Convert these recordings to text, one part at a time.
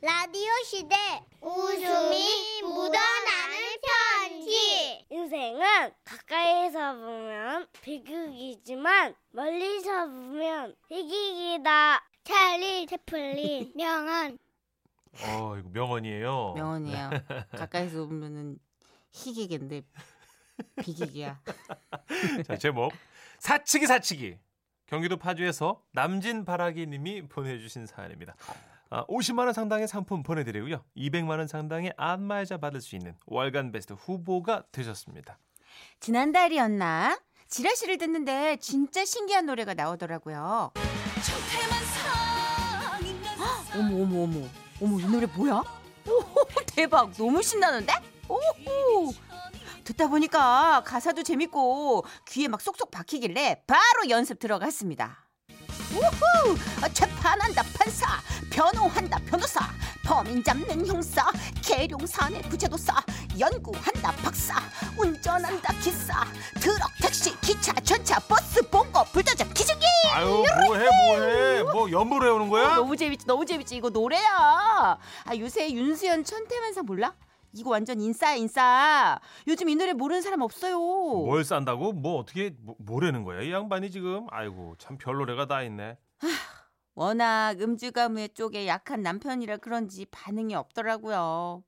라디오 시대 웃음이 묻어나는 편지 인생은 가까이서 보면 비극이지만 멀리서 보면 희극이다. 찰리 채플린 명언 어, 이거 명언이에요. 명언이에요. 가까이서 보면은 희귀인데 비기기야. 자, 제목 사치기 사치기. 경기도 파주에서 남진 바라기 님이 보내주신 사연입니다. 아, 50만 원 상당의 상품 보내드리고요. 200만 원 상당의 안마의자 받을 수 있는 월간 베스트 후보가 되셨습니다. 지난달이었나? 지라시를 듣는데 진짜 신기한 노래가 나오더라고요. 헉, 어머 어머 어머 어머 이 노래 뭐야? 오 대박 너무 신나는데? 오호 듣다 보니까 가사도 재밌고 귀에 막 쏙쏙 박히길래 바로 연습 들어갔습니다. 우후 재판한다 판사 변호한다 변호사 범인 잡는 형사 계룡산의 부제도사 연구한다 박사 운전한다 기사 트럭 택시 기차 전차 버스 봉고 불도저 기중기 아유, 뭐해, 뭐해. 뭐 연보로 해오는 거야? 너무 재밌지 너무 재밌지 이거 노래야 아 요새 윤수연 천태만상 몰라? 이거 완전 인싸 인싸 요즘 이 노래 모르는 사람 없어요 뭘 싼다고? 뭐 어떻게 뭐, 뭐라는 거야? 이 양반이 지금 아이고 참 별 노래가 다 있네. 워낙 음주 가무의 쪽에 약한 남편이라 그런지 반응이 없더라고요.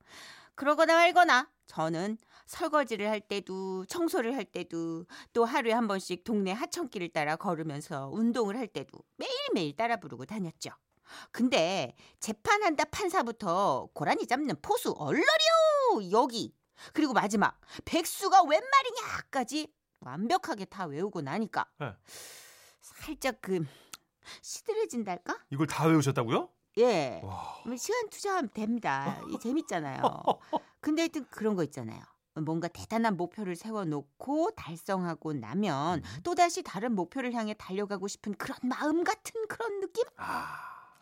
그러거나 말거나 저는 설거지를 할 때도 청소를 할 때도 또 하루에 한 번씩 동네 하천길을 따라 걸으면서 운동을 할 때도 매일매일 따라 부르고 다녔죠. 근데 재판한다 판사부터 고라니 잡는 포수 얼러리요 여기 그리고 마지막 백수가 웬 말이냐까지 완벽하게 다 외우고 나니까 네. 살짝 그 시들해진달까? 이걸 다 외우셨다고요? 예. 와. 뭐 시간 투자하면 됩니다. 이 재밌잖아요. 근데 하여튼 그런 거 있잖아요. 뭔가 대단한 목표를 세워놓고 달성하고 나면 음. 또다시 다른 목표를 향해 달려가고 싶은 그런 마음 같은 그런 느낌? 아.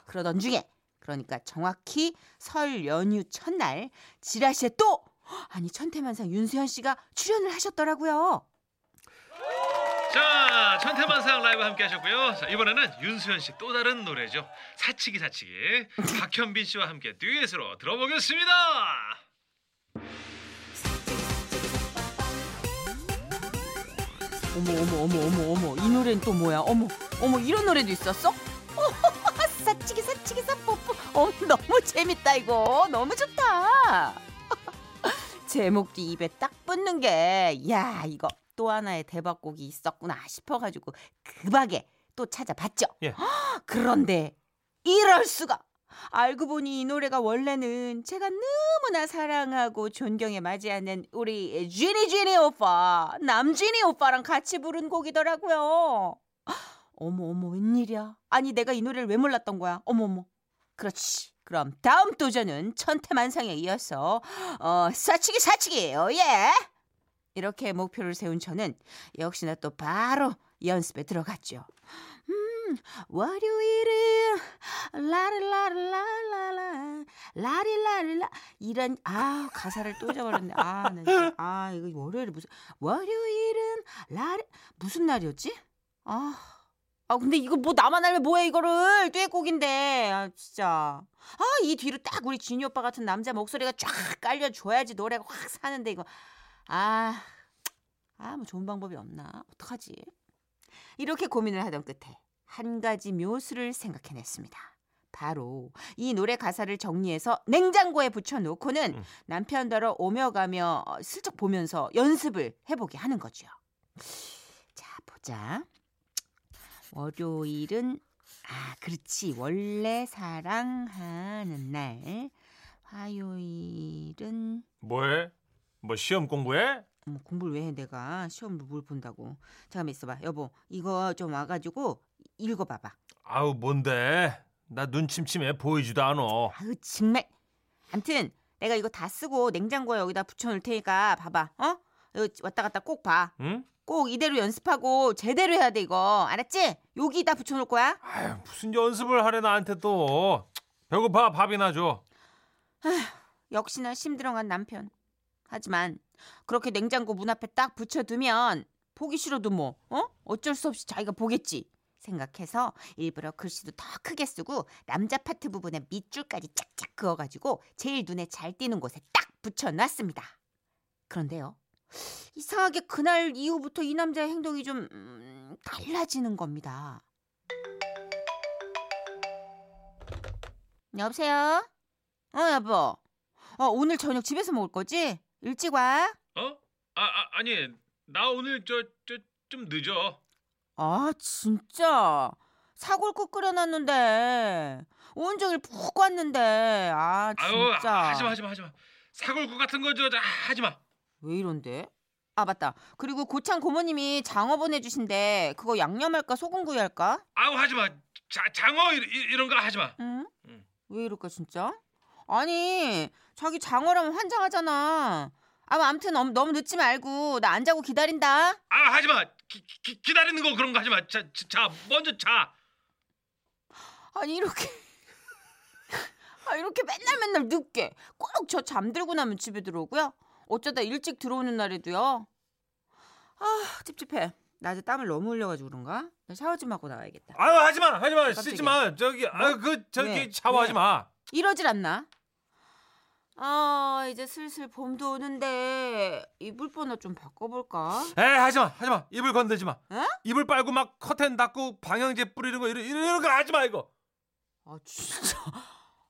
그러던 중에 그러니까 정확히 설 연휴 첫날 지라시에 또 아니 천태만상 윤수현 씨가 출연을 하셨더라고요. 자, 천태만상 라이브 함께 하셨고요. 자, 이번에는 윤수현 씨 또 다른 노래죠. 사치기 사치기. 박현빈 씨와 함께 듀엣으로 들어보겠습니다. 어머 어머 어머 어머 어머 이 노래는 또 뭐야? 어머 어머 이런 노래도 있었어? 사치기 사치기 사뽀뽀 어 너무 재밌다 이거 너무 좋다. 제목도 입에 딱 붙는 게 야 이거 또 하나의 대박곡이 있었구나 싶어가지고 급하게 또 찾아봤죠. 예. 그런데 이럴 수가. 알고 보니 이 노래가 원래는 제가 너무나 사랑하고 존경에 맞이하는 우리 쥐니 쥐니 오빠, 남쥐니 오빠랑 같이 부른 곡이더라고요. 어머 어머 웬일이야? 아니 내가 이 노래를 왜 몰랐던 거야? 어머 어머. 그렇지. 그럼 다음 도전은 천태만상에 이어서 어 사치기 사치기 oh yeah. 이렇게 목표를 세운 저는 역시나 또 바로 연습에 들어갔죠. 음, 월요일은 라리라리라라라 라리라리라 이런 아 가사를 또 잊어버렸네. 아, 나 진짜, 아 이거 월요일 무슨 월요일은 라리 무슨 날이었지? 아. 아 근데 이거 뭐 나만 알면 뭐해 이거를 듀엣곡인데 아 진짜 아 이 뒤로 딱 우리 진이 오빠 같은 남자 목소리가 쫙 깔려줘야지 노래가 확 사는데 이거 아 아, 뭐 좋은 방법이 없나? 어떡하지? 이렇게 고민을 하던 끝에 한 가지 묘수를 생각해냈습니다. 바로 이 노래 가사를 정리해서 냉장고에 붙여놓고는 음. 남편더러 오며 가며 어, 슬쩍 보면서 연습을 해보게 하는 거죠. 자, 보자. 월요일은 아, 그렇지. 원래 사랑하는 날. 화요일은 뭐해? 뭐 시험 공부해? 어머, 공부를 왜 해 내가 시험을 뭘 본다고 잠깐만 있어봐 여보 이거 좀 와가지고 읽어봐봐 아우 뭔데? 나 눈 침침해 보이지도 않아. 아유 정말 암튼 내가 이거 다 쓰고 냉장고에 여기다 붙여놓을 테니까 봐봐 어? 이거 왔다 갔다 꼭 봐 꼭 응? 이대로 연습하고 제대로 해야 돼 이거 알았지? 여기다 붙여놓을 거야 아유 무슨 연습을 하래 나한테 또. 배고파 밥이나 줘. 역시나 심드렁한 남편 하지만 그렇게 냉장고 문 앞에 딱 붙여두면 보기 싫어도 뭐 어? 어쩔 수 없이 자기가 보겠지 생각해서 일부러 글씨도 더 크게 쓰고 남자 파트 부분에 밑줄까지 짝짝 그어가지고 제일 눈에 잘 띄는 곳에 딱 붙여놨습니다. 그런데요. 이상하게 그날 이후부터 이 남자의 행동이 좀 음, 달라지는 겁니다. 여보세요? 어 여보. 어 오늘 저녁 집에서 먹을 거지? 일찍 와. 어? 아, 아 아니 나 오늘 저 저 좀 늦어. 아 진짜 사골국 끓여놨는데 온종일 푹 왔는데 아 아유 진짜 하지마 하지마 하지마. 사골국 같은 거저 하지마. 왜 이런데? 아 맞다 그리고 고창 고모님이 장어 보내주신데 그거 양념할까 소금구이 할까? 아우 하지 마. 자, 장어 이, 이- 이런 거 하지 마. 응? 응. 왜 이럴까 진짜? 아니 자기 장어라면 환장하잖아 아 아무튼 너무, 너무 늦지 말고 나 안 자고 기다린다 아 하지 마. 기, 기, 기다리는 거 그런 거 하지 마. 자, 자, 자 먼저 자. 아니 이렇게 아 이렇게 맨날 맨날 늦게 꼭 저 잠들고 나면 집에 들어오고요. 어쩌다 일찍 들어오는 날에도요. 아 찝찝해. 낮에 땀을 너무 흘려가지고 그런가? 나 샤워 좀 하고 나와야겠다. 아유 하지 마 하지마 깜짝이야. 씻지 마 저기 아유 그 저기 왜? 샤워하지 왜? 마 이러질 않나? 아 이제 슬슬 봄도 오는데 이불 번호 좀 바꿔볼까? 에 하지 마 하지 마 이불 건들지 마 에? 이불 빨고 막 커튼 닫고 방향제 뿌리는 거 이런, 이런 거 하지 마 이거 아 진짜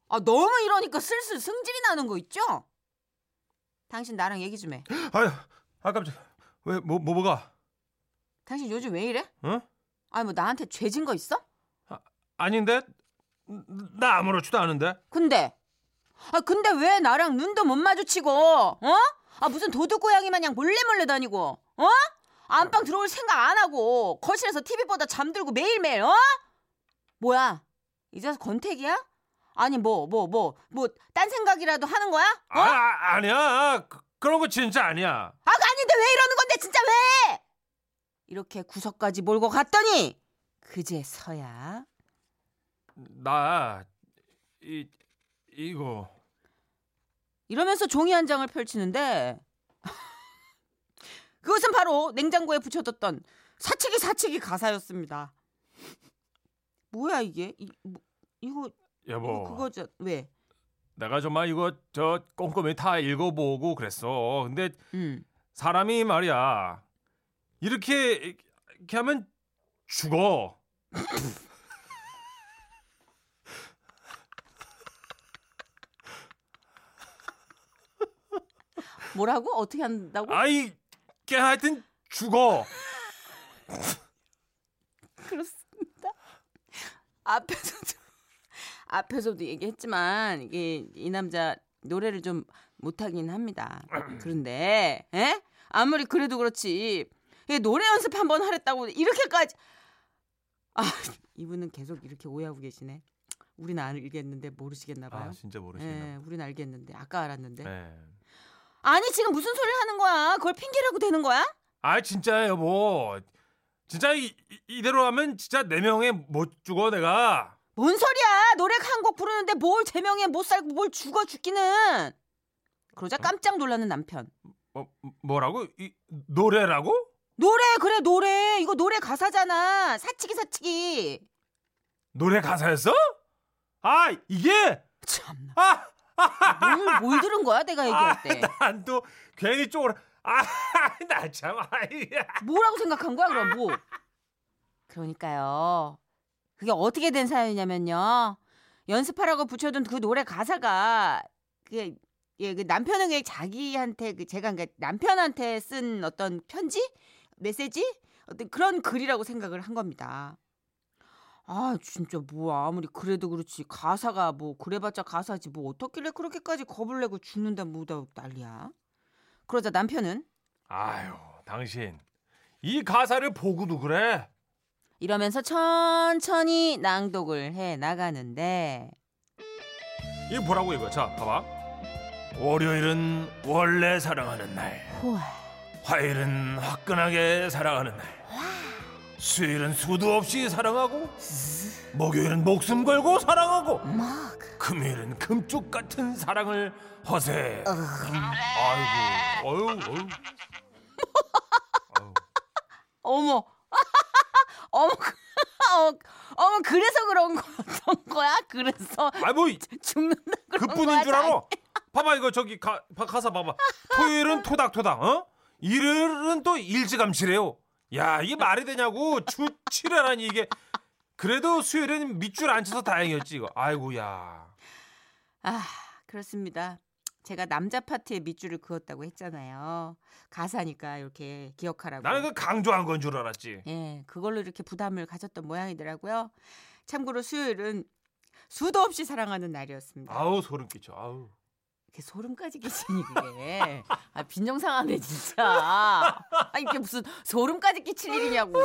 아 너무 이러니까 슬슬 승질이 나는 거 있죠? 당신 나랑 얘기 좀 해. 아유 아 깜짝 왜 뭐 뭐, 뭐가 당신 요즘 왜 이래? 어 아니 뭐 나한테 죄진 거 있어? 아닌데 나 아무렇지도 않은데 근데 아 근데 왜 나랑 눈도 못 마주치고 어? 아 무슨 도둑 고양이 마냥 몰래 몰래 다니고 어? 안방 들어올 생각 안 하고 거실에서 TV 보다 잠들고 매일매일 어? 뭐야 이제서 권태기야? 아니 뭐 뭐 뭐 뭐 딴 생각이라도 하는 거야? 어? 아, 아 아니야 그, 그런 거 진짜 아니야 아 아닌데 왜 이러는 건데 진짜 왜? 이렇게 구석까지 몰고 갔더니 그제서야 나 이 이거 이러면서 종이 한 장을 펼치는데 그것은 바로 냉장고에 붙여뒀던 사치기 사치기 가사였습니다. 뭐야 이게? 이, 뭐, 이거 여보 이거 그거죠? 왜? 내가 정말 이거 저 꼼꼼히 다 읽어보고 그랬어 근데 음. 사람이 말이야 이렇게 이렇게 하면 죽어 뭐라고? 어떻게 한다고? 아이 걔 하여튼 죽어 그렇습니다. 앞에서도 앞에서도 얘기했지만 이게 이 남자 노래를 좀 못하긴 합니다. 그런데 에? 아무리 그래도 그렇지 노래 연습 한 번 하랬다고 이렇게까지 아 이분은 계속 이렇게 오해하고 계시네. 우리는 알겠는데 모르시겠나 봐요. 아 진짜 예, 모르시나 우리는 알겠는데 아까 알았는데. 네. 아니 지금 무슨 소리를 하는 거야? 그걸 핑계라고 되는 거야? 아 진짜 여보 진짜 이, 이- 이대로 하면 진짜 네 명에 못 죽어 내가 뭔 소리야? 노래 한 곡 부르는데 뭘 제명에 못 살고 뭘 죽어 죽기는. 그러자 깜짝 놀라는 남편. 뭐, 뭐라고 이 노래라고 노래 그래 노래 이거 노래 가사잖아. 사치기 사치기. 노래 가사였어 아 이게 참나. 아 뭘, 뭘 들은 거야 내가 얘기할 때. 난또 괜히 쪼그라 아나참 아이야 뭐라고 생각한 거야 그럼 뭐? 그러니까요. 그게 어떻게 된 사연이냐면요. 연습하라고 붙여둔 그 노래 가사가 그게 예, 그 남편에게 자기한테 그 제가 그러니까 남편한테 쓴 어떤 편지, 메시지, 어떤 그런 글이라고 생각을 한 겁니다. 아 진짜 뭐 아무리 그래도 그렇지. 가사가 뭐 그래봤자 가사지. 뭐 어떻길래 그렇게까지 겁을 내고 죽는다 뭐다 난리야. 그러자 남편은? 아유 당신. 이 가사를 보고도 그래 이러면서 천천히 낭독을 해 나가는데 이거 보라고 이거 자 봐봐. 월요일은 원래 사랑하는 날. 우와. 화요일은 화끈하게 사랑하는 날. 수요일은 수도 없이 사랑하고 목요일은 목숨 걸고 사랑하고 막 금요일은 금쪽 같은 사랑을 허세. 아이고 어유 어유 아유. 어머 어머 그- 어, 어머 그래서 그런 거였던 거야? 그래서 아 뭐 죽는다 그런 그뿐인 거야, 줄 알아? 봐봐 이거 저기 가, 봐, 가사 봐봐. 토요일은 토닥토닥, 어? 일요일은 또 일찌감치래요. 야 이게 말이 되냐고 주 7회라니 이게. 그래도 수요일은 밑줄 안 쳐서 다행이었지 이거. 아이고야. 아, 그렇습니다. 제가 남자 파트에 밑줄을 그었다고 했잖아요. 가사니까 이렇게 기억하라고. 나는 그 강조한 건 줄 알았지. 예, 그걸로 이렇게 부담을 가졌던 모양이더라고요. 참고로 수요일은 수도 없이 사랑하는 날이었습니다. 아우 소름 끼쳐. 아우. 이렇게 소름까지 끼치니 그게. 아, 빈정상하네 진짜. 아, 이게 무슨 소름까지 끼칠 일이냐고.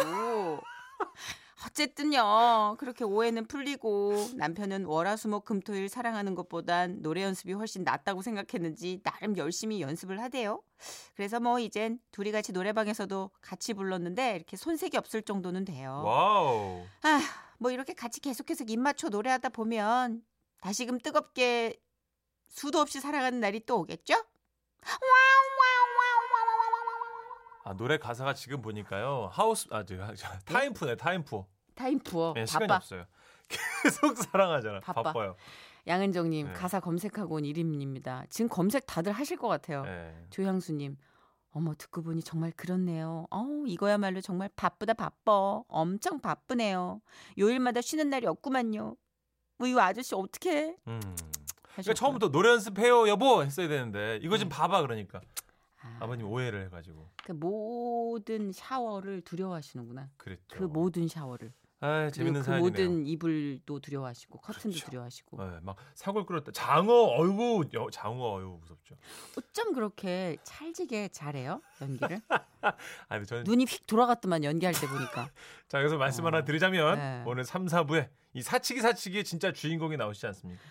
어쨌든요. 그렇게 오해는 풀리고 남편은 월화수목 금토일 사랑하는 것보단 노래 연습이 훨씬 낫다고 생각했는지 나름 열심히 연습을 하대요. 그래서 뭐 이젠 둘이 같이 노래방에서도 같이 불렀는데 이렇게 손색이 없을 정도는 돼요. wow. 아, 뭐 이렇게 같이 계속해서 입 맞춰 노래하다 보면 다시금 뜨겁게 수도 없이 사랑하는 날이 또 오겠죠? 아 노래 가사가 지금 보니까요. 하우스 아 저 타임푸네 타임푸. 타임푸어 예, 시간이 바빠. 없어요. 계속 사랑하잖아. 바빠. 바빠요. 양은정님 네. 가사 검색하고 온 1임입니다. 지금 검색 다들 하실 것 같아요. 예. 조향수님 어머 듣고 보니 정말 그렇네요. 어우 이거야말로 정말 바쁘다 바빠. 엄청 바쁘네요. 요일마다 쉬는 날이 없구만요. 뭐이 아저씨 어떻게? 음. 그러니까 처음부터 노래 연습해요 여보 했어야 되는데 이거 좀 봐봐 그러니까 아 버님 오해를 해가지고 그 모든 샤워를 두려워하시는구나. 그랬죠. 그 모든 샤워를. 아 재밌는 그 사연이네요. 모든 이불도 두려워하시고 커튼도 그렇죠. 두려워하시고. 예, 막 사골 끓였다. 장어 어이구 여, 장어 어이구 무섭죠. 어쩜 그렇게 찰지게 잘해요 연기를? 아 근데 저는 눈이 휙 돌아갔더만 연기할 때 보니까. 자 여기서 말씀 어. 하나 드리자면 네. 오늘 3, 4부에 이 사치기 사치기의 진짜 주인공이 나오시지 않습니까?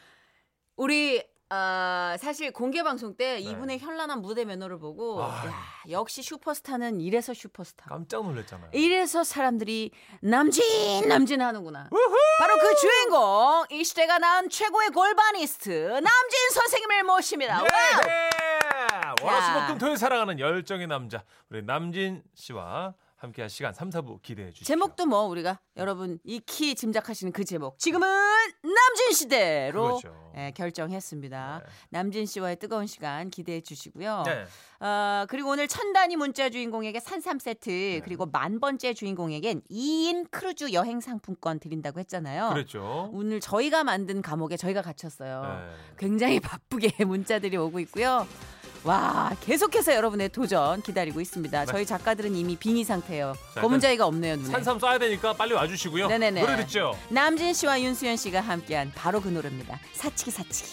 우리 어, 사실 공개 방송 때 네. 이분의 현란한 무대 매너를 보고 아. 야, 역시 슈퍼스타는 이래서 슈퍼스타. 깜짝 놀랐잖아요. 이래서 사람들이 남진 남진 하는구나. 바로 그 주인공 이 시대가 낳은 최고의 골반이스트 남진 선생님을 모십니다. 예! 월화수목금 토요일 사랑하는 열정의 남자 우리 남진 씨와 함께할 시간 3, 4부 기대해 주시죠. 제목도 뭐 우리가 여러분 익히 짐작하시는 그 제목. 지금은 남진 시대로. 예, 결정했습니다. 네. 남진 씨와의 뜨거운 시간 기대해 주시고요. 네. 어, 그리고 오늘 천 단위 문자 주인공에게 산삼 세트 네. 그리고 만 번째 주인공에겐 2인 크루즈 여행 상품권 드린다고 했잖아요. 그랬죠. 오늘 저희가 만든 감옥에 저희가 갇혔어요. 네. 굉장히 바쁘게 문자들이 오고 있고요. 와 계속해서 여러분의 도전 기다리고 있습니다. 네. 저희 작가들은 이미 빙의 상태예요. 자, 검은 일단 자이가 없네요 눈에. 산삼 쏴야 되니까 빨리 와주시고요. 네네네. 노래 듣죠. 남진 씨와 윤수연 씨가 함께한 바로 그 노래입니다. 사치기 사치기.